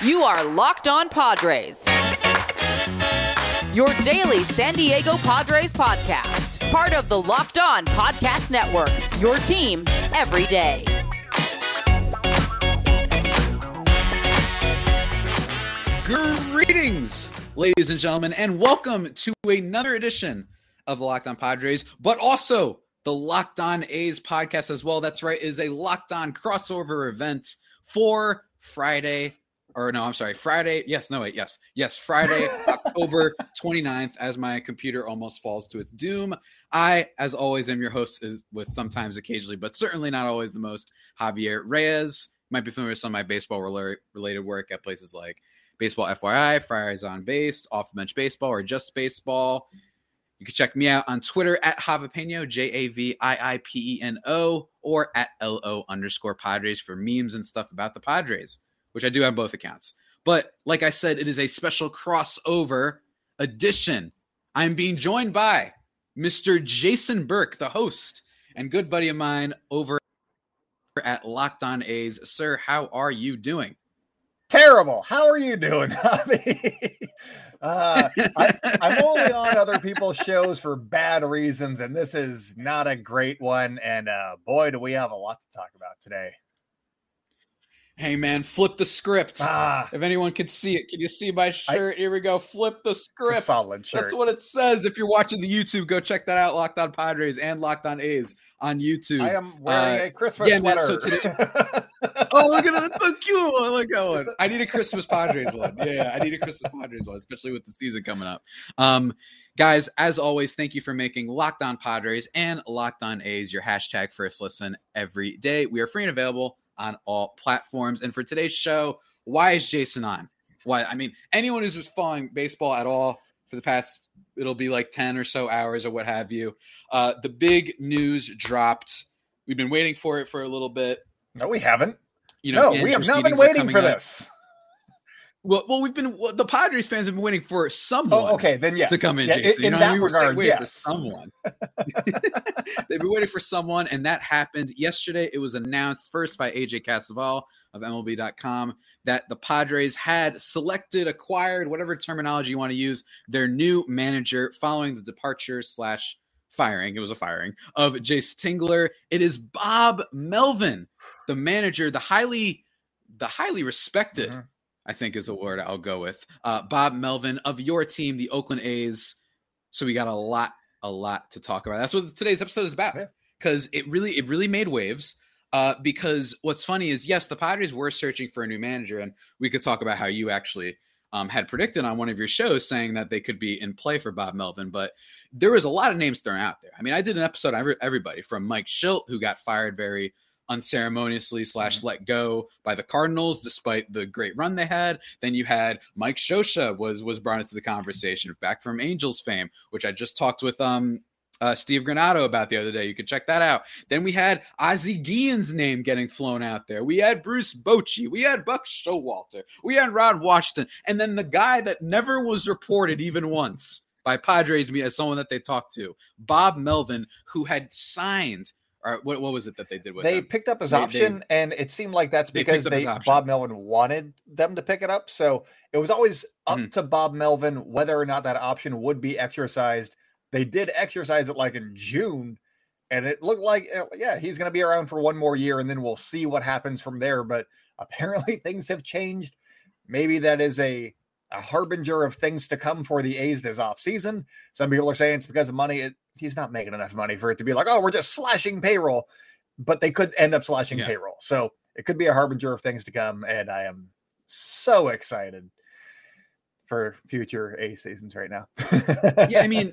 You are Locked On Padres. Your daily San Diego Padres podcast. Part of the Locked On Podcast Network. Your team every day. Greetings, ladies and gentlemen, and welcome to another edition of the Locked On Padres, but also the Locked On A's podcast as well. That's right, is a Locked On crossover event for Friday, or no, I'm sorry, Friday. Yes, no, wait, yes, yes, Friday, October 29th, as my computer almost falls to its doom. I, as always, am your host is with sometimes occasionally, but certainly not always the most, Javier Reyes. Might be familiar with some of my baseball related work at places like Baseball FYI, Friars on Base, Off Bench Baseball, or Just Baseball. You can check me out on Twitter at Javapeno, J A V I I P E N O, or at L O underscore Padres for memes and stuff about the Padres, which I do have both accounts. But like I said, it is a special crossover edition. I'm being joined by Mr. Jason Burke, the host and good buddy of mine over at Locked On A's. Sir, how are you doing? Terrible. How are you doing, Bobby? uh, I, I'm only on other people's shows for bad reasons, and this is not a great one. And uh, boy, do we have a lot to talk about today. Hey man, flip the script. Ah, if anyone can see it, can you see my shirt? I, Here we go. Flip the script. solid shirt. That's what it says. If you're watching the YouTube, go check that out. Locked on Padres and Locked on A's on YouTube. I am wearing uh, a Christmas yeah, sweater. Man, so today, oh, look at that! So cute. I like that one. I need a Christmas Padres one. Yeah, yeah, I need a Christmas Padres one, especially with the season coming up. Um, guys, as always, thank you for making Locked On Padres and Locked On A's your hashtag first listen every day. We are free and available on all platforms. And for today's show, why is Jason on? Why? I mean, anyone who's following baseball at all for the past, it'll be like 10 or so hours or what have you. Uh, the big news dropped. We've been waiting for it for a little bit. No, we haven't. You know, no, we have not been waiting for this. Well, well, we've been well, the Padres fans have been waiting for someone. Oh, okay, then yes, to come in, yeah, Jason. In, you know, that regard, wait yes. for someone. They've been waiting for someone, and that happened yesterday. It was announced first by AJ Cassavell of MLB.com that the Padres had selected, acquired, whatever terminology you want to use, their new manager following the departure slash firing. It was a firing of Jayce Tingler. It is Bob Melvin, the manager, the highly, the highly respected. Mm-hmm I think is a word I'll go with. Uh, Bob Melvin of your team, the Oakland A's. So we got a lot, a lot to talk about. That's what today's episode is about. Because it really, it really made waves. Uh, because what's funny is, yes, the Padres were searching for a new manager, and we could talk about how you actually um, had predicted on one of your shows saying that they could be in play for Bob Melvin, but there was a lot of names thrown out there. I mean, I did an episode on everybody from Mike Shildt, who got fired very unceremoniously slash mm-hmm. let go by the Cardinals, despite the great run they had. Then you had Mike Scioscia was was brought into the conversation back from Angels fame, which I just talked with um uh, Steve Granado about the other day. You can check that out. Then we had Ozzie Guillen's name getting flown out there. We had Bruce Bochy. We had Buck Showalter. We had Ron Washington. And then the guy that never was reported even once by Padres me as someone that they talked to, Bob Melvin, who had signed or what, what was it that they did with they picked up his they, option they, and it seemed like that's because they, bob melvin wanted them to pick it up so it was always up mm-hmm. to bob melvin whether or not that option would be exercised they did exercise it like in june and it looked like uh, yeah he's going to be around for one more year and then we'll see what happens from there but apparently things have changed maybe that is a a harbinger of things to come for the A's this offseason. Some people are saying it's because of money. It, he's not making enough money for it to be like, oh, we're just slashing payroll. But they could end up slashing yeah. payroll. So it could be a harbinger of things to come. And I am so excited for future A seasons right now. yeah, I mean,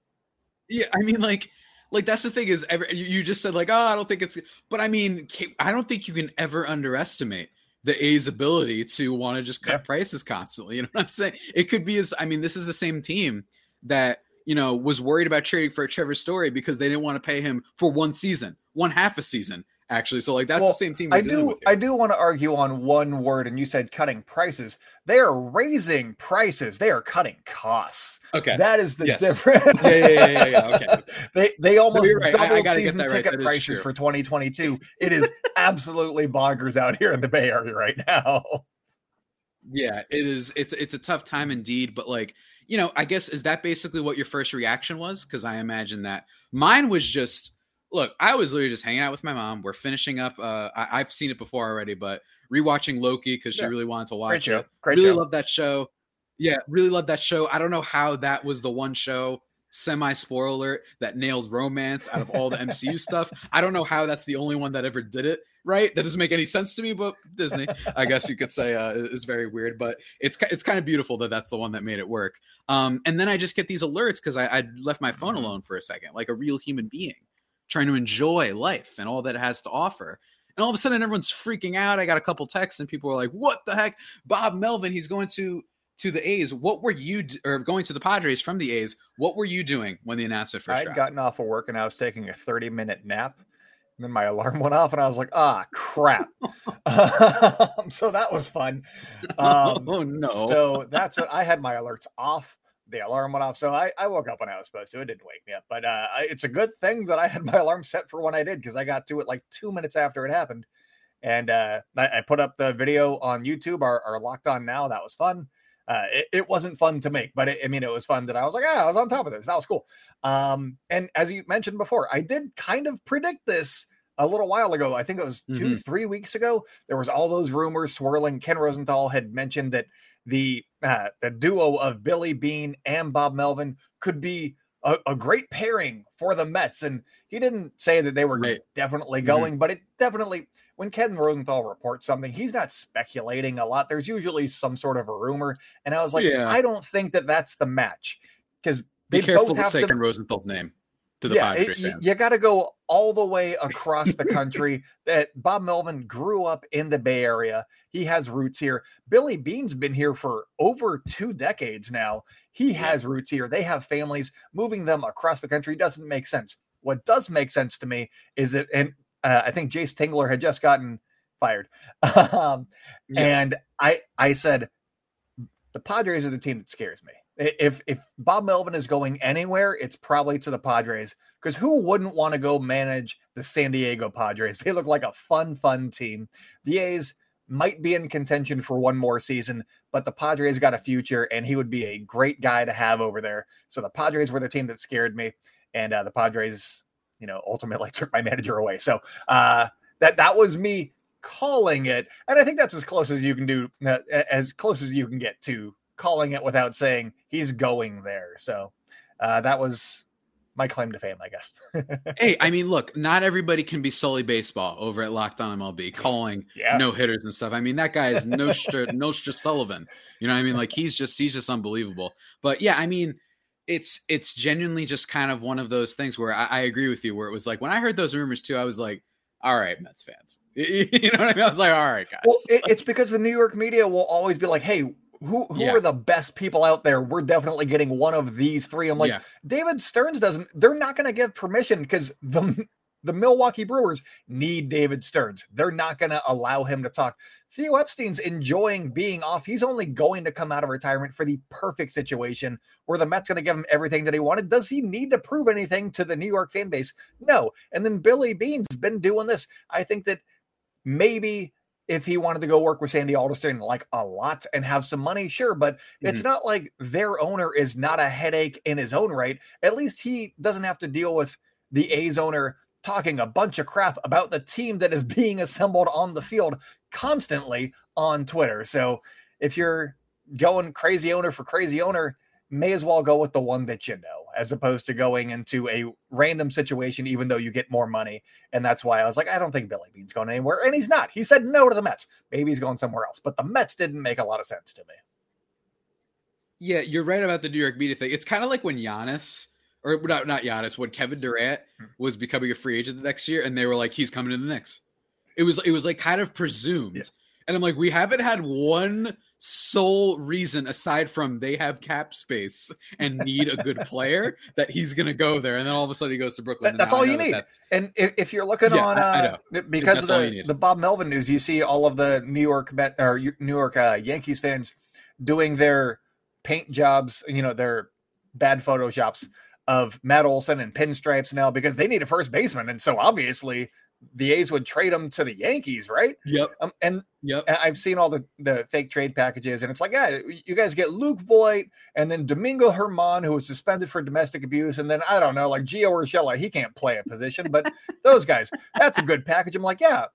yeah, I mean, like, like that's the thing is, ever you just said like, oh, I don't think it's, but I mean, I don't think you can ever underestimate the A's ability to want to just cut yeah. prices constantly. You know what I'm saying? It could be as I mean, this is the same team that you know was worried about trading for Trevor Story because they didn't want to pay him for one season, one half a season, actually. So like that's well, the same team. I do I do want to argue on one word, and you said cutting prices. They are raising prices. They are cutting costs. Okay, that is the yes. difference. yeah, yeah, yeah, yeah, yeah. Okay, they they almost right. doubled season ticket right. prices for 2022. It is absolutely bonkers out here in the Bay Area right now. Yeah, it is. It's it's a tough time indeed, but like you know, I guess is that basically what your first reaction was? Because I imagine that mine was just look. I was literally just hanging out with my mom. We're finishing up. Uh, I, have seen it before already, but rewatching Loki because she really wanted to watch Great show. it. Great really love that show. Yeah, really love that show. I don't know how that was the one show semi spoiler alert that nailed romance out of all the MCU stuff. I don't know how that's the only one that ever did it right. That doesn't make any sense to me, but Disney, I guess you could say, uh, is very weird. But it's it's kind of beautiful that that's the one that made it work. Um, and then I just get these alerts because I, I left my phone mm-hmm. alone for a second, like a real human being trying to enjoy life and all that it has to offer. And all of a sudden, everyone's freaking out. I got a couple texts, and people are like, "What the heck? Bob Melvin? He's going to to the A's, what were you or going to the Padres from the A's? What were you doing when the announcement first? I had gotten off of work and I was taking a 30 minute nap. And then my alarm went off and I was like, ah, crap. Um, so that was fun. Um, oh, no. So that's what I had my alerts off. The alarm went off. So I, I woke up when I was supposed to. It didn't wake me up. But uh, it's a good thing that I had my alarm set for when I did because I got to it like two minutes after it happened. And uh, I, I, put up the video on YouTube, our, our Locked On Now. That was fun uh, it, it, wasn't fun to make, but it, I mean, it was fun that I was like, ah, I was on top of this. That was cool. Um, and as you mentioned before, I did kind of predict this a little while ago. I think it was 2 mm-hmm. three weeks ago. There was all those rumors swirling. Ken Rosenthal had mentioned that the uh, the duo of Billy Beane and Bob Melvin could be a, a, great pairing for the Mets, and he didn't say that they were right. definitely mm-hmm. going, mm-hmm. but it definitely when Ken Rosenthal reports something, he's not speculating a lot. There's usually some sort of a rumor, and I was like, yeah. I don't think that that's the match because be careful to say Ken Rosenthal's name to the yeah, it, you, got to go all the way across the country. that Bob Melvin grew up in the Bay Area. He has roots here. Billy Beane's been here for over two decades now. He has roots here. They have families. Moving them across the country doesn't make sense. What does make sense to me is that, and uh, I think Jayce Tingler had just gotten fired. um, And I I said the Padres are the team that scares me. If if Bob Melvin is going anywhere, it's probably to the Padres because who wouldn't want to go manage the San Diego Padres? They look like a fun, fun team. The A's might be in contention for one more season, but the Padres got a future, and he would be a great guy to have over there. So the Padres were the team that scared me, and uh, the Padres you know, ultimately took my manager away. So uh, that that was me calling it, and I think that's as close as you can do, uh, as close as you can get to calling it without saying he's going there. So uh, that was my claim to fame, I guess. hey, I mean, look, not everybody can be Sully Baseball over at Locked On MLB calling yeah. no hitters and stuff. I mean, that guy is no Nostra Sullivan. You know, what I mean, like he's just he's just unbelievable. But yeah, I mean it's it's genuinely just kind of one of those things where I, I, agree with you. Where it was like when I heard those rumors too, I was like, "All right, Mets fans," you know what I mean? I was like, "All right, guys." Well, it, it's because the New York media will always be like, "Hey, who who yeah. are the best people out there? We're definitely getting one of these three. I'm like, yeah. David Stearns doesn't. They're not going to give permission because the the Milwaukee Brewers need David Stearns. They're not going to allow him to talk. Theo Epstein's enjoying being off. He's only going to come out of retirement for the perfect situation where the Mets going to give him everything that he wanted. Does he need to prove anything to the New York fan base? No. And then Billy Beane's been doing this. I think that maybe if he wanted to go work with Sandy Alderson like a lot and have some money, sure, but mm-hmm. it's not like their owner is not a headache in his own right. At least he doesn't have to deal with the A's owner talking a bunch of crap about the team that is being assembled on the field constantly on Twitter. So if you're going crazy owner for crazy owner, may as well go with the one that you know, as opposed to going into a random situation, even though you get more money. And that's why I was like, I don't think Billy Beane's going anywhere. And he's not. He said no to the Mets. Maybe he's going somewhere else. But the Mets didn't make a lot of sense to me. Yeah, you're right about the New York media thing. It's kind of like when Giannis or not not Giannis, when Kevin Durant hmm. was becoming a free agent the next year, and they were like, he's coming to the Knicks. It was it was like kind of presumed, yeah. and I'm like, we haven't had one sole reason aside from they have cap space and need a good player that he's going to go there, and then all of a sudden he goes to Brooklyn. That, that's all you need. And if, if, you're looking yeah, on, uh, because of the, the Bob Melvin news, you see all of the New York Met or New York uh, Yankees fans doing their paint jobs, you know, their bad photoshops of Matt Olson and pinstripes now because they need a first baseman. And so obviously the A's would trade him to the Yankees, right? Yep. Um, and yep. And I've seen all the the fake trade packages, and it's like, yeah, you guys get Luke Voit and then Domingo Germán, who was suspended for domestic abuse, and then I don't know, like Gio Urshela, he can't play a position, but those guys, that's a good package. I'm like, yeah,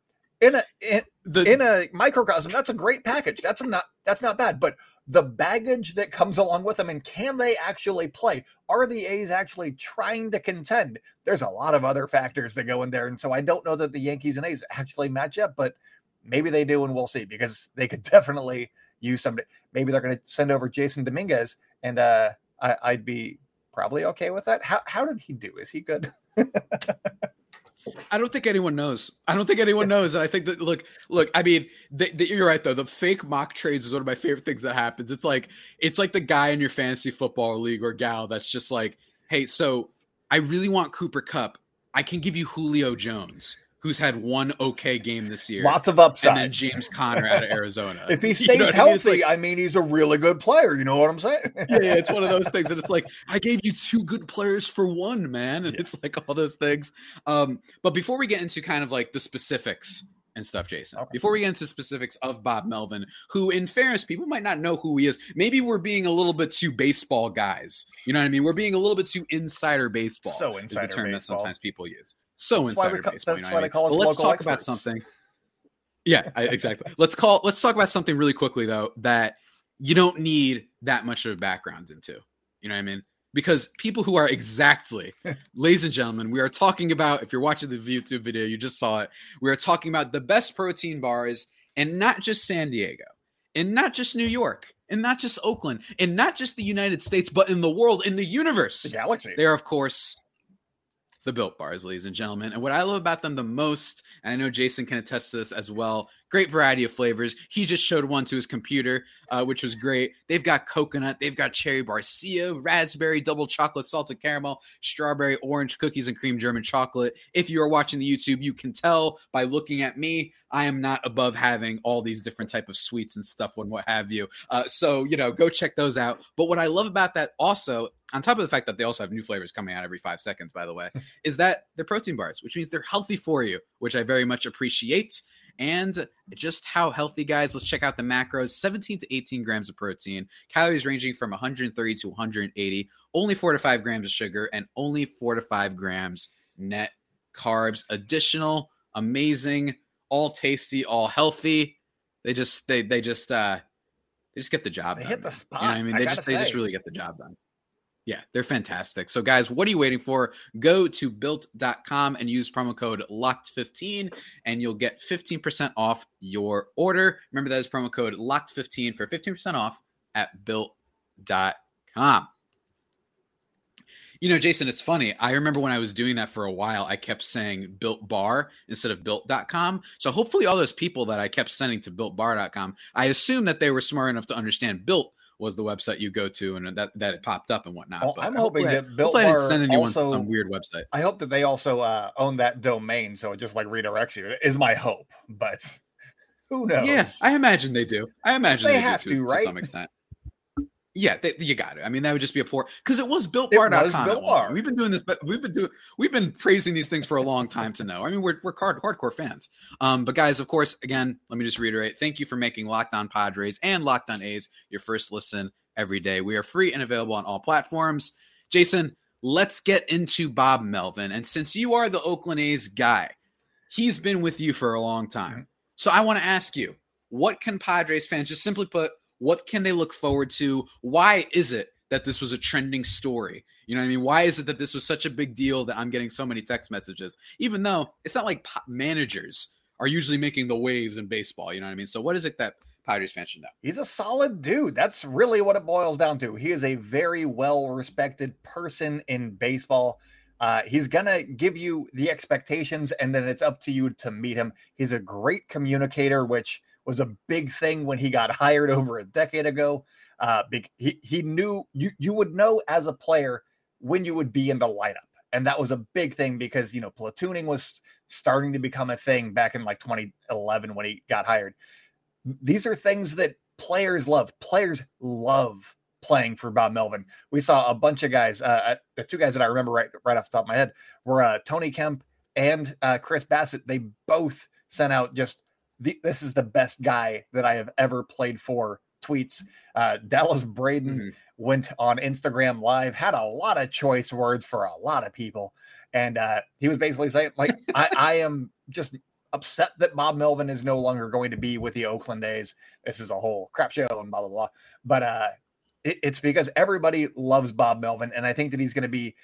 in a in, the, in a microcosm, that's a great package. That's not that's not bad, but the baggage that comes along with them and can they actually play? Are the A's actually trying to contend? There's a lot of other factors that go in there. And so I don't know that the Yankees and A's actually match up, but maybe they do and we'll see because they could definitely use somebody. Maybe they're going to send over Jasson Dominguez and uh, I, would be probably okay with that. How, how did he do? Is he good? I don't think anyone knows. I don't think anyone knows. And I think that look, look. I mean, the, the, you're right though. The fake mock trades is one of my favorite things that happens. It's like it's like the guy in your fantasy football league or gal that's just like, hey, so I really want Cooper Kupp. I can give you Julio Jones who's had one okay game this year. Lots of upside. And then James Conner out of Arizona. if he stays you know healthy, I mean? Like, I mean? he's a really good player. You know what I'm saying? yeah, it's one of those things. And it's like, I gave you two good players for one, man. And yeah. it's like all those things. Um, but before we get into kind of like the specifics and stuff, Jason. Okay. Before we get into specifics of Bob Melvin, who, in fairness, people might not know who he is. Maybe we're being a little bit too baseball guys. You know what I mean? We're being a little bit too insider baseball. So insider is the term baseball. that sometimes people use. So that's insider ca- baseball. That's you know why they call us let's talk experts. about something. Yeah, I, exactly. let's call. Let's talk about something really quickly though that you don't need that much of a background into. You know what I mean? Because people who are exactly, ladies and gentlemen, we are talking about. If you're watching the YouTube video, you just saw it. We are talking about the best protein bars, and not just San Diego, and not just New York, and not just Oakland, and not just the United States, but in the world, in the universe, the galaxy. They are, of course, the built bars, ladies and gentlemen. And what I love about them the most, and I know Jason can attest to this as well, great variety of flavors. He just showed one to his computer, uh, which was great. They've got coconut, they've got cherry barcia, raspberry, double chocolate, salted caramel, strawberry, orange, cookies, and cream German chocolate. If you are watching the YouTube, you can tell by looking at me, I am not above having all these different type of sweets and stuff and what have you. Uh, so you know, go check those out. But what I love about that also, on top of the fact that they also have new flavors coming out every five seconds, by the way, is that they're protein bars, which means they're healthy for you, which I very much appreciate and just how healthy, guys. Let's check out the macros 17 to 18 grams of protein, calories ranging from 130 to 180, only four to five grams of sugar, and only four to five grams net carbs. Additional, amazing, all tasty, all healthy. They just, they, they just, uh, they just get the job they done. hit the spot. You know I mean, they just, say. they just really get the job done. Yeah, they're fantastic. So, guys, what are you waiting for? Go to built.com and use promo code LOCKED15 and you'll get 15% off your order. Remember, that is promo code LOCKED15 for 15% off at built.com. You know, Jason, it's funny. I remember when I was doing that for a while, I kept saying built bar instead of built.com. So hopefully, all those people that I kept sending to builtbar.com, I assume that they were smart enough to understand built was the website you go to and that, that it popped up and whatnot. Well, but I'm hoping that Built Bar I didn't send anyone also, to some weird website. I hope that they also uh, own that domain, so it just like redirects you. Is my hope, but who knows? Yeah, I imagine they do. I imagine they, they have to, to, right? to some extent. Yeah, they, you got it. I mean, that would just be a poor because it was builtbar.com. Built Bar. We've been doing this, but we've been doing we've been praising these things for a long time to know. I mean, we're we're hard, hardcore fans. Um, but guys, of course, again, let me just reiterate: thank you for making Locked On Padres and Locked On A's your first listen every day. We are free and available on all platforms. Jason, let's get into Bob Melvin. And since you are the Oakland A's guy, he's been with you for a long time. Mm-hmm. So I want to ask you, what can Padres fans just simply put, what can they look forward to? Why is it that this was a trending story? You know what I mean? Why is it that this was such a big deal that I'm getting so many text messages? Even though it's not like managers are usually making the waves in baseball. You know what I mean? So what is it that Padres fans should know. He's a solid dude. That's really what it boils down to. He is a very well respected person in baseball. Uh, he's to give you the expectations, and then it's up to you to meet him. He's a great communicator, which was a big thing when he got hired over a decade ago. Uh, he, he knew you, you would know as a player when you would be in the lineup. And that was a big thing because, you know, platooning was starting to become a thing back in like 2011 when he got hired these are things that players love. Players love playing for Bob Melvin. We saw a bunch of guys. Uh, the two guys that I remember right right off the top of my head were uh, Tony Kemp and uh, Chris Bassitt. they both sent out just the, this is the best guy that I have ever played for tweets. Uh, Dallas Braden mm-hmm. went on Instagram Live, had a lot of choice words for a lot of people, and uh, he was basically saying, like, I, I am just upset that Bob Melvin is no longer going to be with the Oakland A's. This is a whole crap show and blah blah blah. But uh, it, it's because everybody loves Bob Melvin, and I think that he's going to be.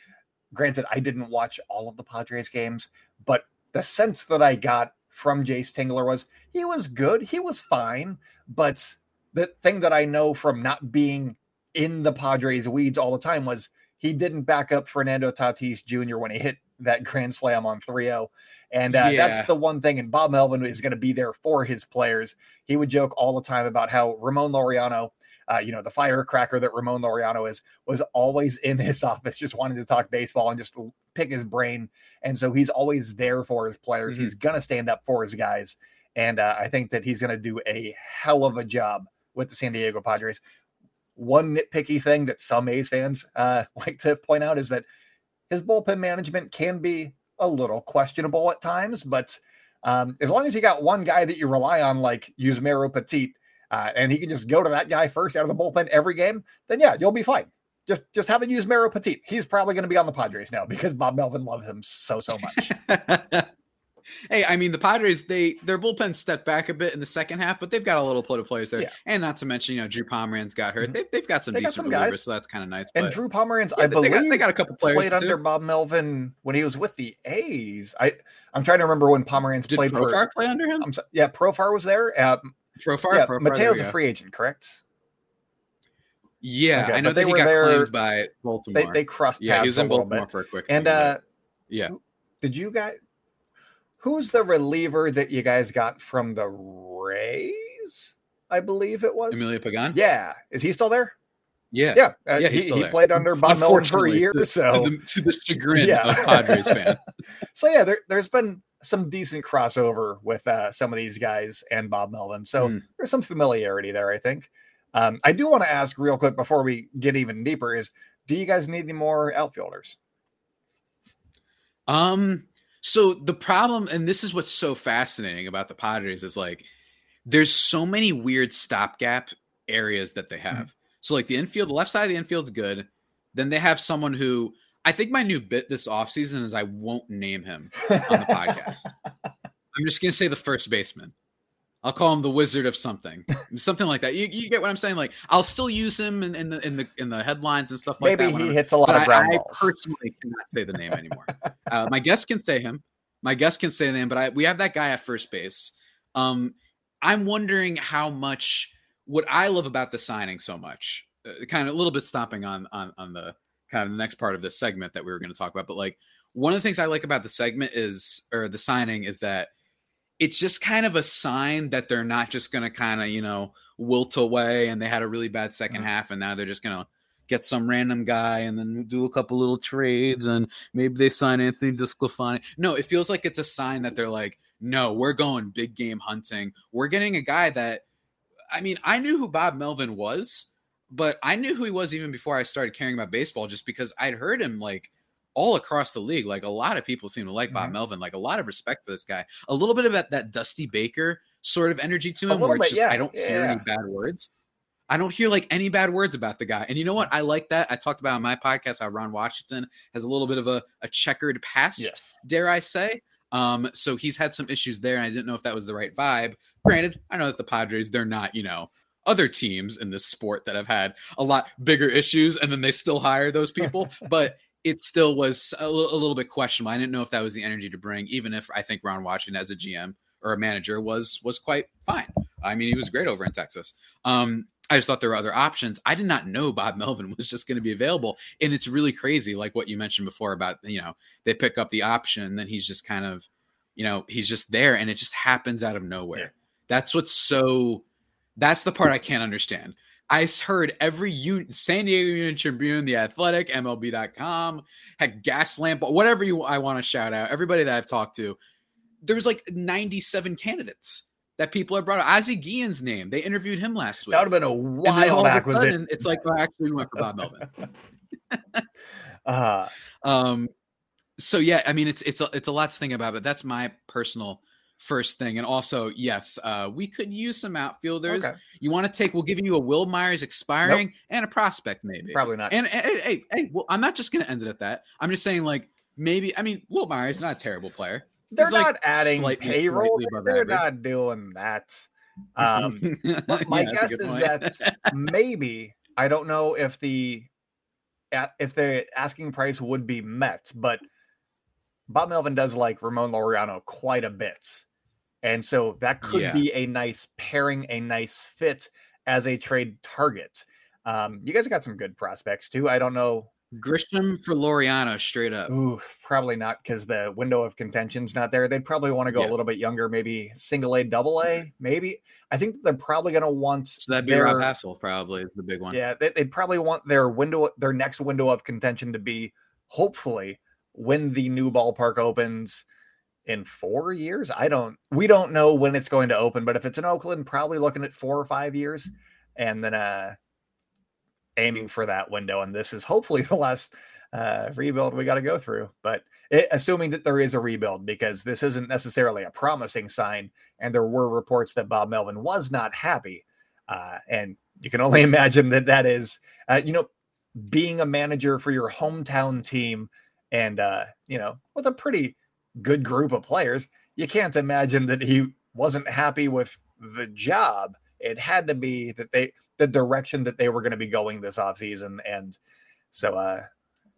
Granted, I didn't watch all of the Padres games, but the sense that I got from Jayce Tingler was he was good, he was fine, but the thing that I know from not being in the Padres weeds all the time was he didn't back up Fernando Tatis Jr. when he hit that grand slam on 3-0. And uh, yeah. that's the one thing. And Bob Melvin is going to be there for his players. He would joke all the time about how Ramon Laureano uh, you know, the firecracker that Ramon Laureano is, was always in his office, just wanting to talk baseball and just pick his brain. And so he's always there for his players. Mm-hmm. He's going to stand up for his guys. And uh, I think that he's going to do a hell of a job with the San Diego Padres. One nitpicky thing that some A's fans uh, like to point out is that his bullpen management can be a little questionable at times, but um, as long as you got one guy that you rely on, like Yusmeiro Petit, uh, and he can just go to that guy first out of the bullpen every game, then yeah, you'll be fine. Just just have Yusmeiro Petit. He's probably going to be on the Padres now because Bob Melvin loves him so so much. hey, I mean the Padres they their bullpen stepped back a bit in the second half, but they've got a little plot of players there, yeah. and not to mention you know Drew Pomeranz got hurt. Mm-hmm. They, have got some they decent got some so that's kind of nice. And Drew Pomeranz, yeah, I believe, they got, they got, a couple players played too. under Bob Melvin when he was with the A's. I I'm trying to remember when Pomeranz Did played Profar for. play under him? I'm, yeah, Profar was there. Uh, Profar. Yeah, Profar, Mateo's a free agent, correct? Yeah, okay, I know that he got there, claimed by Baltimore. They, they crossed Yeah, he was in Baltimore bit. for a quick. And uh, yeah, did you guys? Who's the reliever that you guys got from the Rays? I believe it was Emilio Pagan. Yeah, is he still there? Yeah, yeah, uh, yeah. he, he played under Bob Melvin for a year, to, so to the, to the chagrin yeah. of Padres fans. so yeah, there, has been some decent crossover with uh, some of these guys and Bob Melvin. So mm. there's some familiarity there, I think. Um, I do want to ask real quick before we get even deeper: is do you guys need any more outfielders? Um. So the problem, and this is what's so fascinating about the Padres, is like there's so many weird stopgap areas that they have. Mm-hmm. So like the infield, the left side of the infield's good. Then they have someone who I think my new bit this offseason is I won't name him on the podcast. I'm just gonna say the first baseman. I'll call him the wizard of something, something like that. You, you get what I'm saying? Like I'll still use him in, in the in the in the headlines and stuff like Maybe that. Maybe he hits a lot of ground I, balls. I personally cannot say the name anymore. uh, my guest can say him. My guest can say the name, but I, we have that guy at first base. Um, I'm wondering how much what I love about the signing so much, uh, kind of a little bit stopping on on on the kind of the next part of this segment that we were going to talk about. But like one of the things I like about the segment is, or the signing is that it's just kind of a sign that they're not just going to kind of, you know, wilt away and they had a really bad 2nd mm-hmm. half and now they're just going to get some random guy and then do a couple little trades and maybe they sign Anthony DeSclafani. No, it feels like it's a sign that they're like, no, we're going big game hunting. We're getting a guy that, I mean, I knew who Bob Melvin was, but I knew who he was even before I started caring about baseball, just because I'd heard him like all across the league. Like a lot of people seem to like mm-hmm. Bob Melvin, like a lot of respect for this guy. A little bit of that, Dusty Baker sort of energy to him, where it's bit, just yeah. I don't yeah, hear yeah. any bad words. I don't hear like any bad words about the guy. And you know what? I like that. I talked about on my podcast how Ron Washington has a little bit of a, a checkered past, yes. dare I say. Um, so he's had some issues there, and I didn't know if that was the right vibe. Granted, I know that the Padres, they're not, you know, other teams in this sport that have had a lot bigger issues and then they still hire those people but it still was a, l- a little bit questionable. I didn't know if that was the energy to bring even if i think ron washington as a gm or a manager was was quite fine. I mean he was great over in texas. Um i just thought there were other options. I did not know bob melvin was just going to be available and it's really crazy like what you mentioned before about you know they pick up the option then he's just kind of you know he's just there and it just happens out of nowhere. Yeah. that's what's so that's the part I can't understand. I heard every U- San Diego Union Tribune, The Athletic, MLB.com, had Gaslamp, whatever you I want to shout out. Everybody that I've talked to, there was like 97 candidates that people have brought up. Ozzie Guillen's name. They interviewed him last week. That would have been a while acquisition. It's like, well, actually, we went for Bob Melvin. uh, um, so yeah, I mean it's it's a, it's a lot to think about, but that's my personal first thing. And also, yes, uh, we could use some outfielders. Okay. You want to take? We'll give you a Wil Myers expiring nope. and a prospect, maybe. Probably not. And hey, hey, hey, well, I'm not just going to end it at that. I'm just saying, like, maybe. I mean, Wil Myers is not a terrible player. They're He's not like adding payroll. They're not doing that. Um, my yeah, guess is that maybe I don't know if the if the asking price would be met, but Bob Melvin does like Ramon Laureano quite a bit. And so that could yeah. be a nice pairing, a nice fit as a trade target. Um, you guys got some good prospects too. I don't know. Grisham for Laureano, straight up. Ooh, probably not because the window of contention's not there. They'd probably want to go yeah. a little bit younger, maybe single A, double A, maybe. I think they're probably going to want. So that'd be their, Rob Hassell, probably is the big one. Yeah, they, would probably want their window, their next window of contention to be hopefully when the new ballpark opens in four years. I don't, we don't know when it's going to open, but if it's in Oakland, probably looking at four or five years and then uh aiming for that window. And this is hopefully the last uh, rebuild we got to go through. But it, assuming that there is a rebuild, because this isn't necessarily a promising sign, and there were reports that Bob Melvin was not happy. Uh, and you can only imagine that that is, uh, you know, being a manager for your hometown team and, uh, you know, with a pretty good group of players, you can't imagine that he wasn't happy with the job. It had to be that they the direction that they were going to be going this offseason. And so uh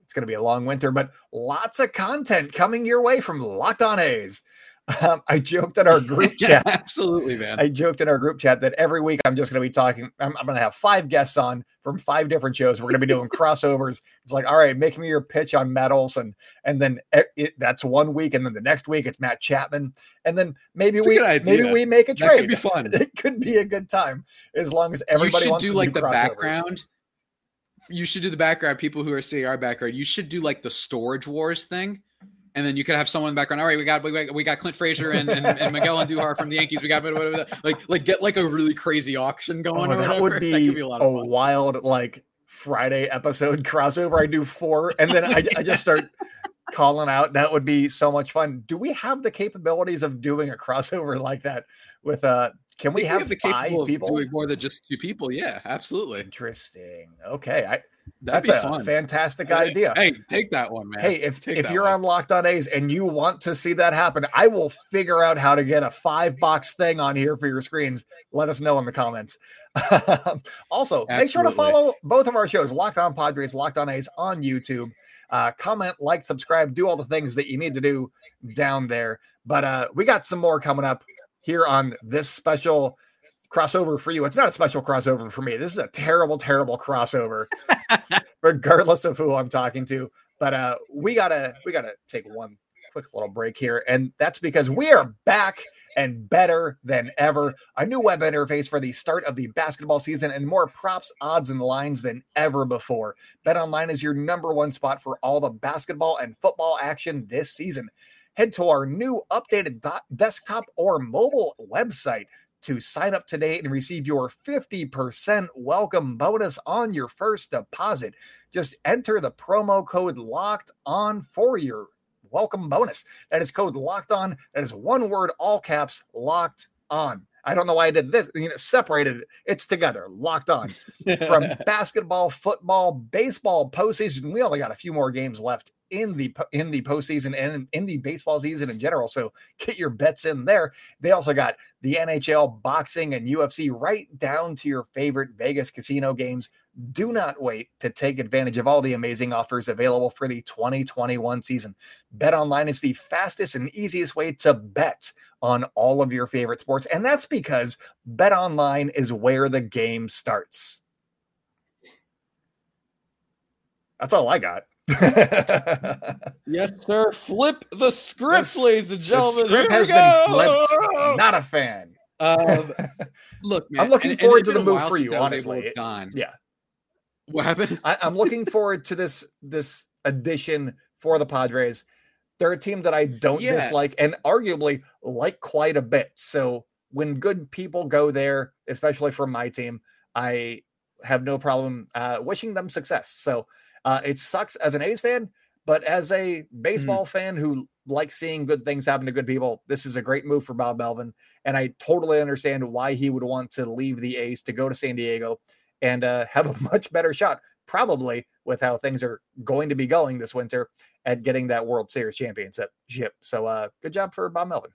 it's going to be a long winter, but lots of content coming your way from Locked On A's. Um, I joked in our group chat. Absolutely, man. I joked in our group chat that every week I'm just going to be talking. I'm, I'm going to have five guests on from five different shows. We're going to be doing crossovers. It's like, all right, make me your pitch on Matt Olson, and then it, it, that's one week, and then the next week it's Matt Chapman, and then maybe it's we maybe we make a trade. That could be fun. It could be a good time as long as everybody you should do like do the background. You should do the background. People who are seeing our background, you should do like the storage wars thing and then you could have someone in the background. All right, we got we got, we got Clint Frazier and, and, and Miguel Andujar from the Yankees. We got like like get like a really crazy auction going. Oh, that would be, that could be a, lot of a wild like Friday episode crossover. I do four, and then I, I just start calling out. That would be so much fun. Do we have the capabilities of doing a crossover like that with uh can we have, have the five people doing more than just two people? Yeah, absolutely. Interesting. Okay, I That'd That's a fun. fantastic hey, idea. Hey, take that one, man. Hey, if take if you're one. on Locked On A's and you want to see that happen, I will figure out how to get a five box thing on here for your screens. Let us know in the comments. also, Absolutely. make sure to follow both of our shows, Locked On Padres, Locked On A's on YouTube. Uh, comment, like, subscribe, do all the things that you need to do down there. But uh, we got some more coming up here on this special crossover for you. It's not a special crossover for me. This is a terrible, terrible crossover, regardless of who I'm talking to. But uh, we gotta we gotta take one quick little break here, and that's because we are back and better than ever. A new web interface for the start of the basketball season and more props, odds, and lines than ever before. BetOnline is your number one spot for all the basketball and football action this season. Head to our new updated desktop or mobile website to sign up today and receive your 50% welcome bonus on your first deposit. Just enter the promo code locked on for your welcome bonus. That is code locked on. That is one word, all caps, locked on. I don't know why I did this. You know, separated. It's together, locked on. From basketball, football, baseball, postseason. We only got a few more games left in the in the postseason and in the baseball season in general. So get your bets in there. They also got the NHL, boxing, and UFC right down to your favorite Vegas casino games. Do not wait to take advantage of all the amazing offers available for the 2021 season. Bet online is the fastest and easiest way to bet on all of your favorite sports, and that's because Bet online is where the game starts. That's all I got. yes, sir. Flip the script, ladies and gentlemen. The script has been flipped. Not a fan. Um, look, man, I'm looking and, forward and to the move for you. Honestly, on. yeah. What happened? I, I'm looking forward to this this addition for the Padres. They're a team that I don't yeah. dislike and arguably like quite a bit. So when good people go there, especially from my team, I have no problem uh, wishing them success. So uh, it sucks as an A's fan, But as a baseball mm-hmm. fan who likes seeing good things happen to good people, this is a great move for Bob Melvin. And I totally understand why he would want to leave the A's to go to San Diego and uh, have a much better shot, probably with how things are going to be going this winter at getting that World Series championship. So uh, good job for Bob Melvin.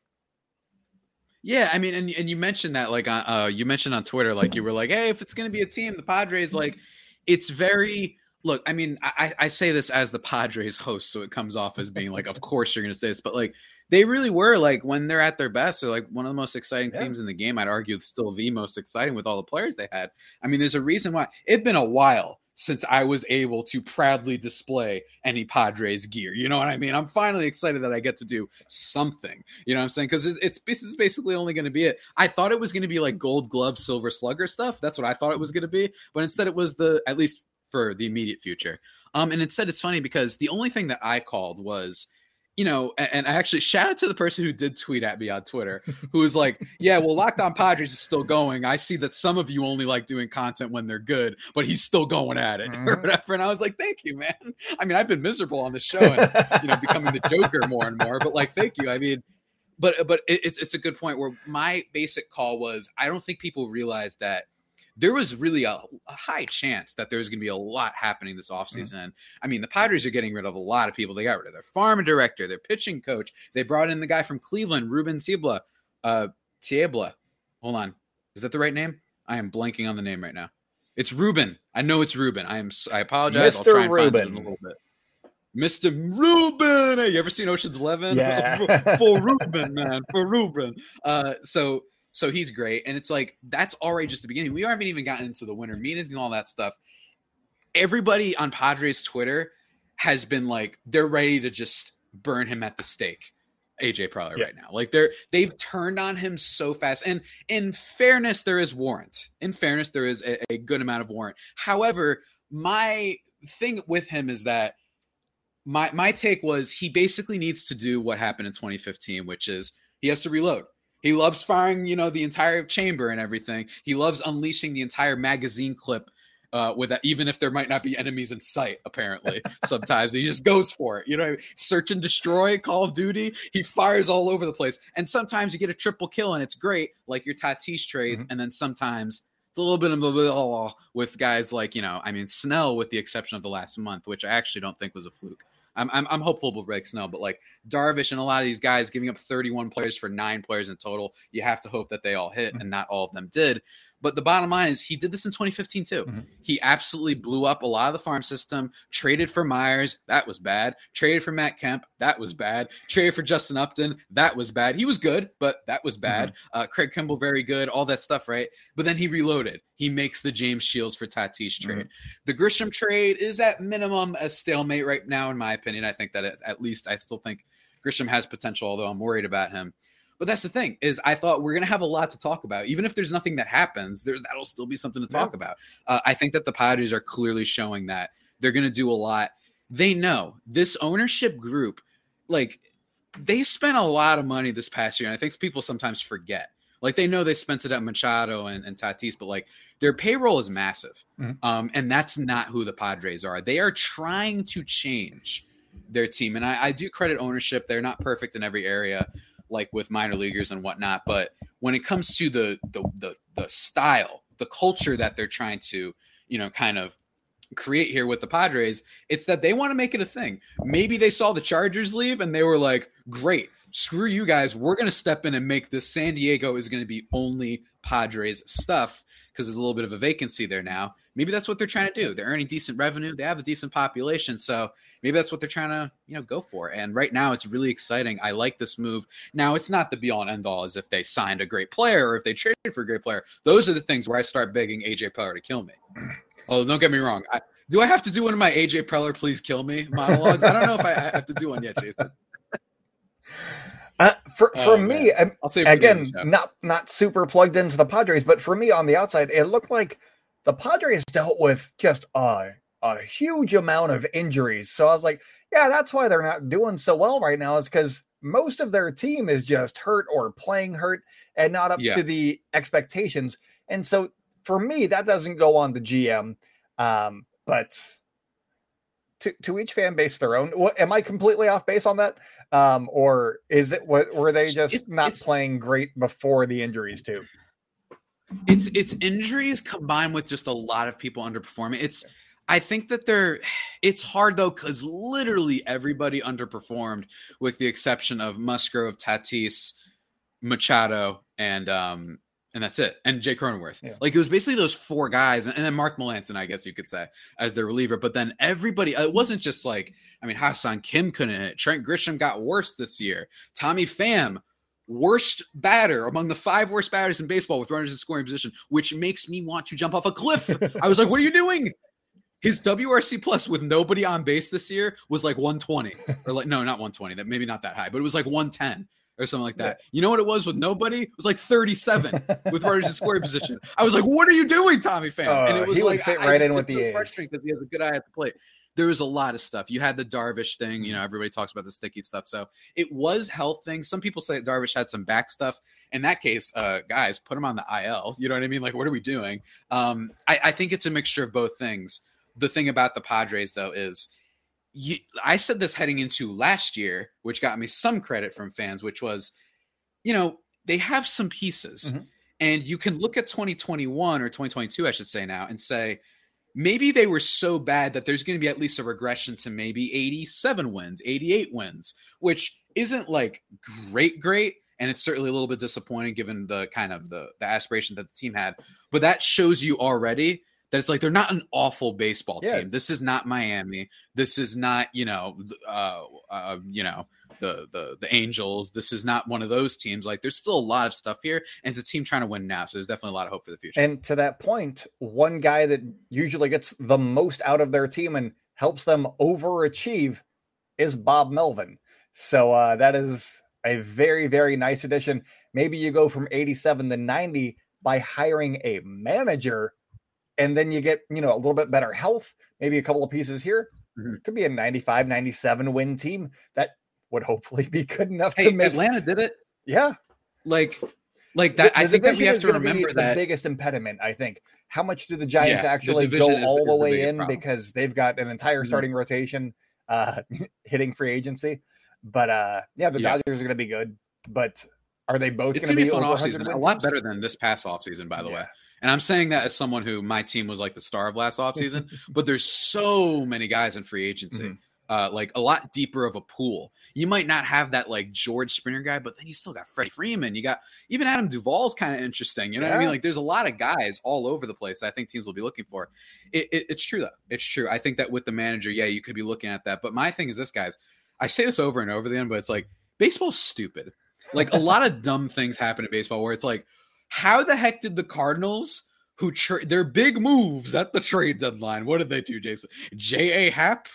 Yeah, I mean, and and you mentioned that like uh, uh you mentioned on Twitter, like you were like, hey, if it's going to be a team, the Padres, like, it's very look. I mean, I I say this as the Padres host, so it comes off as being like, of course you're going to say this, but like they really were like when they're at their best, they're like one of the most exciting yeah. teams in the game. I'd argue still the most exciting with all the players they had. I mean, there's a reason why it's been a while since I was able to proudly display any Padres gear. You know what I mean? I'm finally excited that I get to do something. You know what I'm saying? Because it's, it's this is basically only going to be it. I thought it was going to be like Gold Glove, Silver Slugger stuff. That's what I thought it was going to be, but instead it was the at least for the immediate future. Um, and instead it's funny because the only thing that I called was you know, and, I actually shout out to the person who did tweet at me on Twitter, who was like, "Yeah, well, Locked On Padres is still going. I see that some of you only like doing content when they're good, but he's still going at it, mm-hmm. or whatever." And I was like, "Thank you, man. I mean, I've been miserable on the show and you know becoming the Joker more and more, but like, thank you. I mean." But but it's it's a good point where my basic call was I don't think people realize that there was really a, a high chance that there was going to be a lot happening this offseason. Mm-hmm. I mean, the Padres are getting rid of a lot of people. They got rid of their farm director, their pitching coach. They brought in the guy from Cleveland, Ruben Tiebla. Uh, Tiebla. Hold on. Is that the right name? I am blanking on the name right now. It's Ruben. I know it's Ruben. I am. I apologize. Mr. Ruben. a little bit. Mr. Ruben. Hey, you ever seen Ocean's Eleven? Yeah. for, for Ruben, man. For Ruben. Uh, so so he's great. And it's like, that's already just the beginning. We haven't even gotten into the winter meetings and all that stuff. Everybody on Padres Twitter has been like, they're ready to just burn him at the stake. AJ Preller yeah. right now. Like they're they've turned on him so fast. And in fairness, there is warrant. In fairness, there is a, a good amount of warrant. However, my thing with him is that my my take was he basically needs to do what happened in 2015, which is he has to reload. He loves firing, you know, the entire chamber and everything. He loves unleashing the entire magazine clip uh, with that, even if there might not be enemies in sight. Apparently, sometimes he just goes for it. You know, search and destroy, Call of Duty. He fires all over the place, and sometimes you get a triple kill, and it's great, like your Tatis trades. Mm-hmm. And then sometimes it's a little bit of a with guys like you know, I mean Snell, with the exception of the last month, which I actually don't think was a fluke. I'm, I'm, I'm hopeful with Blake Snell, but like Darvish and a lot of these guys giving up 31 players for nine players in total, you have to hope that they all hit, mm-hmm. and not all of them did. But the bottom line is he did this in 2015 too. Mm-hmm. He absolutely blew up a lot of the farm system, traded for Myers, that was bad. Traded for Matt Kemp, that was bad. Traded for Justin Upton, that was bad. He was good, but that was bad. Mm-hmm. Uh, Craig Kimbrel, very good, all that stuff, right? But then he reloaded. He makes the James Shields for Tatis trade. Mm-hmm. The Grisham trade is at minimum a stalemate right now, in my opinion. I think that at least I still think Grisham has potential, although I'm worried about him. But that's the thing is, I thought we're gonna have a lot to talk about, even if there's nothing that happens. There, that'll still be something to talk yeah. about. Uh, I think that the Padres are clearly showing that they're gonna do a lot. They know this ownership group, like they spent a lot of money this past year, and I think people sometimes forget. Like they know they spent it at Machado and, and Tatis, but like their payroll is massive, mm-hmm. um, and that's not who the Padres are. They are trying to change their team, and I, I do credit ownership. They're not perfect in every area, like with minor leaguers and whatnot. But when it comes to the the the, the style, the culture that they're trying to, you know, kind of create here with the Padres, it's that they want to make it a thing. Maybe they saw the Chargers leave and they were like, great, screw you guys. We're going to step in and make this San Diego is going to be only Padres stuff because there's a little bit of a vacancy there now. Maybe that's what they're trying to do. They're earning decent revenue. They have a decent population. So maybe that's what they're trying to, you know, go for. And right now it's really exciting. I like this move. Now it's not the be all and end all as if they signed a great player or if they traded for a great player. Those are the things where I start begging AJ Preller to kill me. Oh, don't get me wrong. I, do I have to do one of my AJ Preller please kill me monologues? I don't know if I, I have to do one yet, Jason. Uh, for for oh, me, I'll say again, not not super plugged into the Padres, but for me on the outside, it looked like the Padres dealt with just a a huge amount of injuries. So I was like, yeah, that's why they're not doing so well right now, is because most of their team is just hurt or playing hurt and not up yeah. to the expectations. And so for me, that doesn't go on the GM. Um, but to, to each fan base their own. What, am I completely off base on that? Um, or is it what were they just it's, not it's, playing great before the injuries too? It's it's injuries combined with just a lot of people underperforming. It's I think that they're it's hard though because literally everybody underperformed with the exception of Musgrove, Tatis, Machado, and um and that's it. And Jake Cronenworth. Yeah. Like it was basically those four guys, and then Mark Melancon, I guess you could say, as their reliever. But then everybody, it wasn't just like, I mean, Ha-Seong Kim couldn't hit. Trent Grisham got worse this year. Tommy Pham, worst batter among the five worst batters in baseball with runners in scoring position, which makes me want to jump off a cliff. I was like, what are you doing? His WRC plus with nobody on base this year was like 120, or like no, not 120. That maybe not that high, but it was like 110 or something like that. Yeah. You know what it was with nobody? It was like 37 with runners in scoring position. I was like, "What are you doing, Tommy Pham?" Oh, and it oh, was like fit right in with the so because he has a good eye at the plate. There was a lot of stuff. You had the Darvish thing. You know, everybody talks about the sticky stuff. So it was health things. Some people say Darvish had some back stuff. In that case, uh, guys, put him on the IL. You know what I mean? Like, what are we doing? Um, I, I think it's a mixture of both things. The thing about the Padres, though, is you, I said this heading into last year, which got me some credit from fans, which was, you know, they have some pieces. Mm-hmm. And you can look at 2021 or 2022, I should say now, and say, maybe they were so bad that there's going to be at least a regression to maybe 87 wins, 88 wins, which isn't like great, great. And it's certainly a little bit disappointing given the kind of the, the aspiration that the team had. But that shows you already that it's like they're not an awful baseball yeah. team. This is not Miami. This is not you know uh, uh, you know the the the Angels. This is not one of those teams. Like there's still a lot of stuff here, and it's a team trying to win now. So there's definitely a lot of hope for the future. And to that point, one guy that usually gets the most out of their team and helps them overachieve is Bob Melvin. So uh, that is a very very nice addition. Maybe you go from 87 to 90 by hiring a manager and then you get you know a little bit better health maybe a couple of pieces here mm-hmm. could be a 95 97 win team that would hopefully be good enough hey, to make atlanta did it yeah like like that the, i think that we have to remember that the biggest impediment i think how much do the giants yeah, actually the go all the, the way in problem. because they've got an entire mm-hmm. starting mm-hmm. rotation uh hitting free agency but uh yeah the yeah. dodgers are going to be good but are they both going to be, be fun off season? A lot better than this past off season, by the yeah. way. And I'm saying that as someone who my team was like the star of last offseason, but there's so many guys in free agency. Mm-hmm. Uh, like a lot deeper of a pool. You might not have that like George Springer guy, but then you still got Freddie Freeman. You got even Adam Duvall's kind of interesting. You know yeah. what I mean? Like there's a lot of guys all over the place. I think teams will be looking for. It, it, it's true though. It's true. I think that with the manager, yeah, you could be looking at that. But my thing is this, guys. I say this over and over again, but it's like baseball's stupid. Like a lot of dumb things happen in baseball where it's like, how the heck did the Cardinals? who tra- their big moves at the trade deadline. What did they do, Jason? J.A. Happ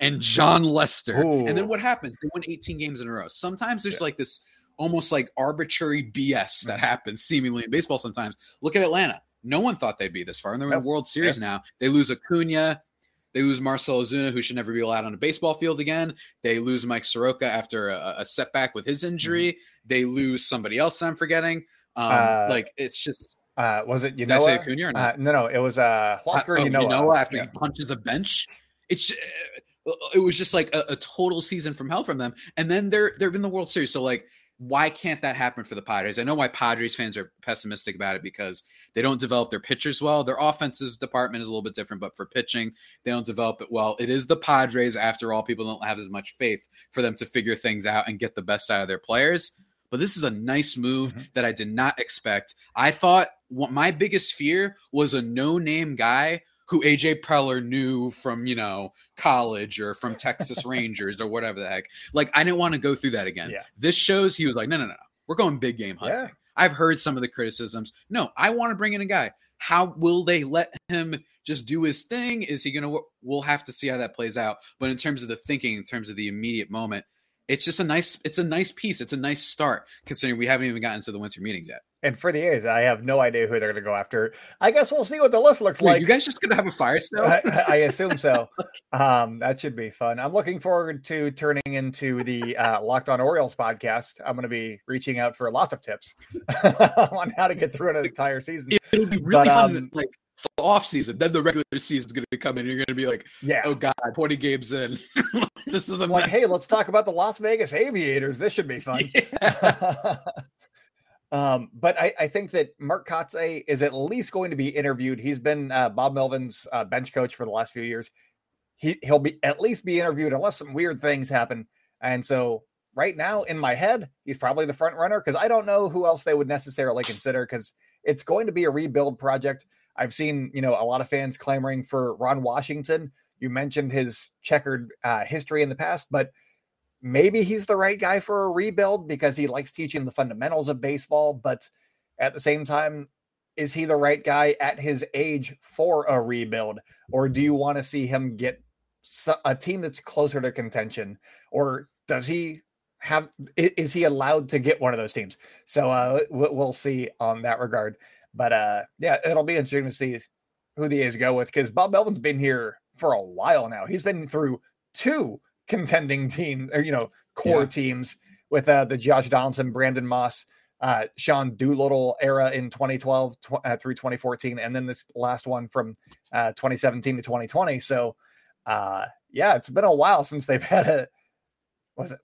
and Jon Lester. Ooh. And then what happens? They win 18 games in a row. Sometimes there's yeah. like this almost like arbitrary BS that mm-hmm. happens seemingly in baseball sometimes. Look at Atlanta. No one thought they'd be this far, and they're in the World Series now. They lose Acuna. They lose Marcell Ozuna, who should never be allowed on a baseball field again. They lose Mike Soroka after a, a setback with his injury. Mm-hmm. They lose somebody else that I'm forgetting. Um, uh, like it's just uh, was it you know Acuna or not? Uh, no, no, it was uh uh, oh, Ynoa. after yeah. he punches a bench. It's uh, it was just like a, a, total season from hell from them. And then they're they're in the World Series. So like, why can't that happen for the Padres? I know why Padres fans are pessimistic about it because they don't develop their pitchers well. Their offensive department is a little bit different, but for pitching, they don't develop it well. It is the Padres, after all. People don't have as much faith for them to figure things out and get the best out of their players but this is a nice move mm-hmm. that I did not expect. I thought what my biggest fear was a no-name guy who AJ Preller knew from, you know, college or from Texas Rangers or whatever the heck. Like I didn't want to go through that again. Yeah. This shows he was like, no, no, no, we're going big game hunting. Yeah. I've heard some of the criticisms. No, I want to bring in a guy. How will they let him just do his thing? Is he going to? We'll have to see how that plays out. But in terms of the thinking, in terms of the immediate moment, it's just a nice it's a nice piece it's a nice start considering we haven't even gotten to the winter meetings yet and for the A's, I have no idea who they're going to go after. I guess we'll see what the list looks Wait, like. You guys just going to have a fire sale? I, I, assume so. um, that should be fun. I'm looking forward to turning into the uh, Locked On Orioles podcast. I'm going to be reaching out for lots of tips on how to get through an entire season. It'll be really but, fun. Um, like the off season. Then the regular season is going to come in. And you're going to be like, yeah, oh god, 20 games in. this is a like, mess. hey, let's talk about the Las Vegas Aviators. This should be fun. Yeah. um, but I, I, think that Mark Kotsay is at least going to be interviewed. He's been uh, Bob Melvin's uh, bench coach for the last few years. He he'll be at least be interviewed unless some weird things happen. And so right now in my head, he's probably the front runner because I don't know who else they would necessarily consider because it's going to be a rebuild project. I've seen, you know, a lot of fans clamoring for Ron Washington. You mentioned his checkered uh, history in the past, but maybe he's the right guy for a rebuild because he likes teaching the fundamentals of baseball. But at the same time, is he the right guy at his age for a rebuild? Or do you want to see him get a team that's closer to contention? Or does he have, is he allowed to get one of those teams? So uh, we'll see on that regard. But uh, yeah, it'll be interesting to see who the A's go with because Bob Melvin's been here for a while now. He's been through two contending teams, or you know, core yeah. teams with uh, the Josh Donaldson, Brandon Moss, uh, Sean Doolittle era in 2012 tw- uh, through 2014, and then this last one from uh, 2017 to 2020. So, uh, yeah, it's been a while since they've had a was it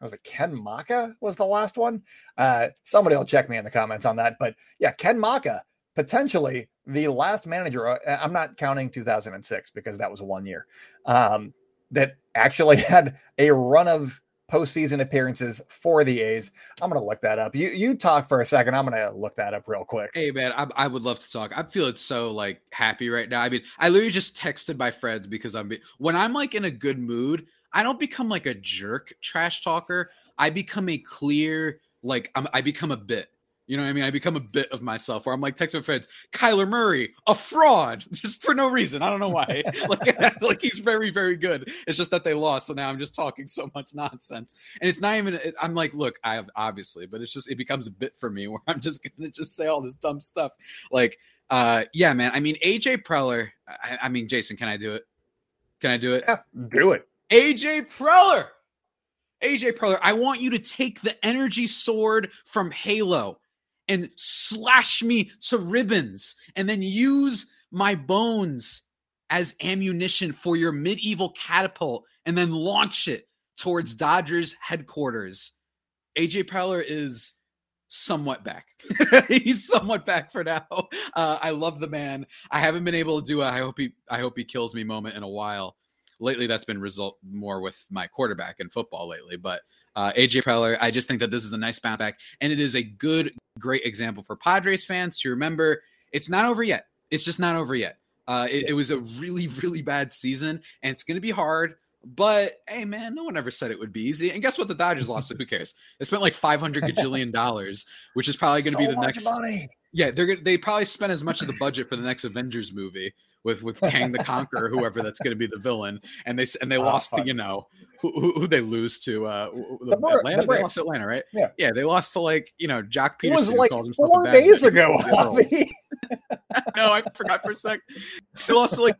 was it Ken Macha was the last one. Uh, somebody will check me in the comments on that. But yeah, Ken Macha, potentially the last manager. Uh, I'm not counting 2006 because that was one year. Um, that actually had a run of postseason appearances for the A's. I'm gonna look that up. You you talk for a second. I'm gonna look that up real quick. Hey man, I, I would love to talk. I'm feeling so like happy right now. I mean, I literally just texted my friends because I'm when I'm like in a good mood. I don't become like a jerk trash talker. I become a clear, like I'm, I become a bit. You know what I mean? I become a bit of myself where I'm like texting friends, Kyler Murray, a fraud, just for no reason. I don't know why. like, like he's very, very good. It's just that they lost. So now I'm just talking so much nonsense. And it's not even, I'm like, look, I have obviously, but it's just, it becomes a bit for me where I'm just going to just say all this dumb stuff. Like, uh, yeah, man. I mean, AJ Preller, I, I mean, Jason, can I do it? Can I do it? Yeah, do it. AJ Preller. AJ Preller, I want you to take the energy sword from Halo and slash me to ribbons and then use my bones as ammunition for your medieval catapult and then launch it towards Dodgers headquarters. AJ Preller is somewhat back. He's somewhat back for now. Uh, I love the man. I haven't been able to do a I hope he I hope he kills me moment in a while lately that's been result more with my quarterback in football lately. But uh, AJ Preller, I just think that this is a nice bounce back, and it is a good, great example for Padres fans to remember. It's not over yet. It's just not over yet. Uh, it, it was a really, really bad season, and it's going to be hard. But hey, man, no one ever said it would be easy. And guess what? The Dodgers lost. So who cares? They spent like five hundred gajillion dollars, which is probably going to so be the next. Money. Yeah, they're gonna, they probably spent as much of the budget for the next Avengers movie with with Kang the Conqueror, whoever that's going to be the villain, and they and they oh, lost to you know who, who, they lose to uh the Atlanta. The they lost Atlanta, right? Yeah, yeah, they lost to like you know Joc Pederson. It was like four days ago. no, I forgot for a sec. They lost to like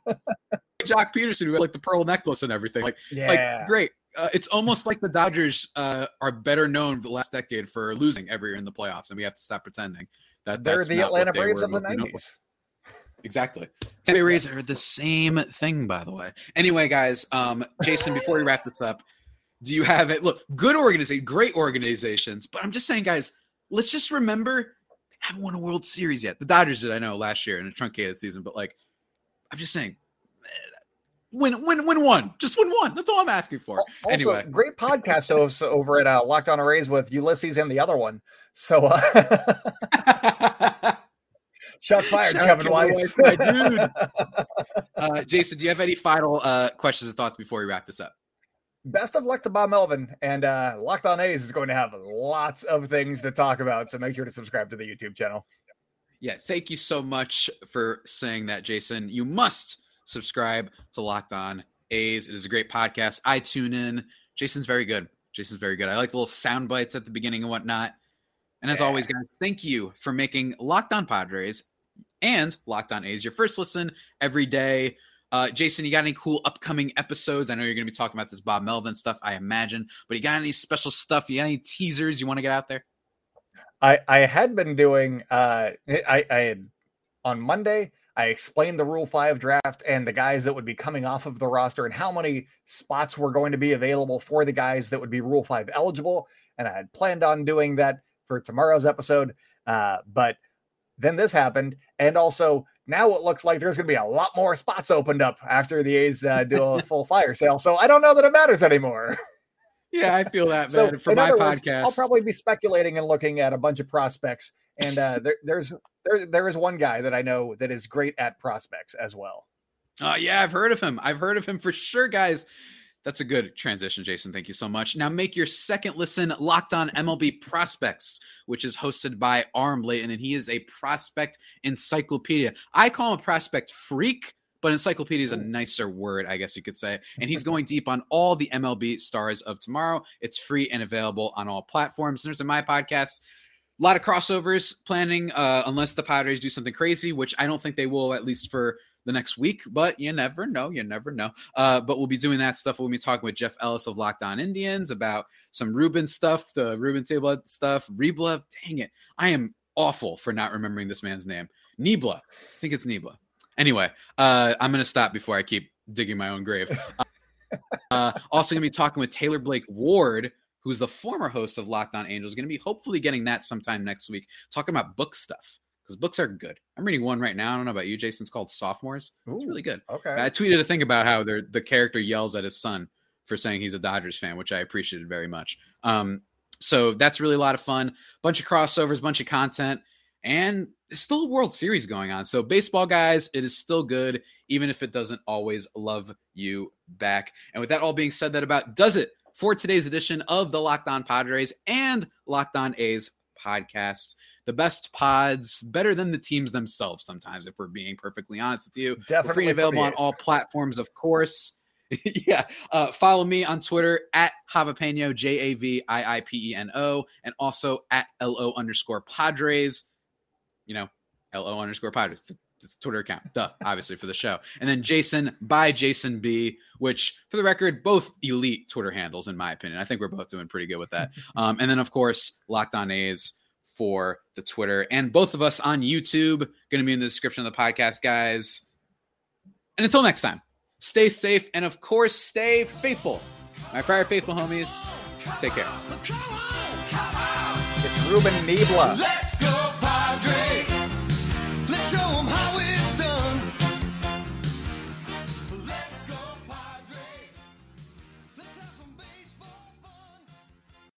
Joc Pederson, who had like the pearl necklace and everything. Like, yeah. like great. Uh, it's almost like the Dodgers uh, are better known the last decade for losing every year in the playoffs, and we have to stop pretending that they're the Atlanta Braves of the nineties. Exactly. Tampa Rays are the same thing, by the way. Anyway, guys, um, Jason, before we wrap this up, do you have it? Look, good organization, great organizations, but I'm just saying, guys, let's just remember haven't won a World Series yet. The Dodgers did, I know, last year in a truncated season, but like, I'm just saying, win, win, win one. Just win one. That's all I'm asking for. Also, anyway, great podcast hosts over at uh, Locked On Rays with Ulysses and the other one. So, uh, Shots fired, Shout Kevin, Kevin Weiss. Weiss. my dude. Uh, Jason, do you have any final uh, questions or thoughts before we wrap this up? Best of luck to Bob Melvin, and uh, Locked On A's is going to have lots of things to talk about. So make sure to subscribe to the YouTube channel. Yeah, thank you so much for saying that, Jason. You must subscribe to Locked On A's. It is a great podcast. I tune in. Jason's very good. Jason's very good. I like the little sound bites at the beginning and whatnot. And as yeah. always, guys, thank you for making Locked On Padres and Locked On A's your first listen every day. Uh, Jason, you got any cool upcoming episodes? I know you're going to be talking about this Bob Melvin stuff, I imagine, but you got any special stuff? You got any teasers you want to get out there? I I had been doing. Uh, I I had on Monday I explained the Rule 5 draft and the guys that would be coming off of the roster and how many spots were going to be available for the guys that would be Rule 5 eligible. And I had planned on doing that for tomorrow's episode. Uh, but then this happened. And also, now it looks like there's going to be a lot more spots opened up after the A's uh, do a full fire sale. So I don't know that it matters anymore. Yeah, I feel that, so. For my words, podcast, I'll probably be speculating and looking at a bunch of prospects. And uh, there, there's there, there is one guy that I know that is great at prospects as well. Oh, uh, yeah, I've heard of him. I've heard of him for sure, guys. That's a good transition, Jason. Thank you so much. Now make your second listen locked on MLB Prospects, which is hosted by Arm Layton, and he is a prospect encyclopedia. I call him a prospect freak, but encyclopedia is a nicer word, I guess you could say. And he's going deep on all the MLB stars of tomorrow. It's free and available on all platforms. And there's in my podcast. A lot of crossovers planning, uh, unless the Padres do something crazy, which I don't think they will, at least for the next week, but you never know. You never know. Uh, but we'll be doing that stuff. We'll be talking with Jeff Ellis of Locked On Indians about some Ruben stuff, the Ruben table stuff. Rebla, dang it. I am awful for not remembering this man's name. Niebla. I think it's Niebla. Anyway, uh, I'm going to stop before I keep digging my own grave. uh, also, going to be talking with Taylor Blake Ward, who's the former host of Locked On Angels. Going to be hopefully getting that sometime next week, talking about book stuff because books are good. I'm reading one right now. I don't know about you, Jason. It's called Sophomores. Ooh, it's really good. Okay. I tweeted a thing about how the character yells at his son for saying he's a Dodgers fan, which I appreciated very much. Um, so that's really a lot of fun. Bunch of crossovers, bunch of content and still a World Series going on. So, baseball guys, it is still good, even if it doesn't always love you back. And with that all being said, that about does it for today's edition of the Locked On Padres and Locked On A's podcast. The best pods, better than the teams themselves sometimes, if we're being perfectly honest with you. Definitely free and available on all platforms, of course. yeah. Uh, follow me on Twitter at Javipeno, J A V I I P E N O, and also at L O underscore Padres you know, LO underscore Padres. It's a Twitter account, duh, obviously for the show. And then Jason by Jason B, which for the record, both elite Twitter handles in my opinion. I think we're both doing pretty good with that. Um, and then of course, Locked On A's for the Twitter, and both of us on YouTube. Going to be in the description of the podcast, guys. And until next time, stay safe and of course, stay faithful. My Friar Faithful homies, take care. It's Ruben Niebla.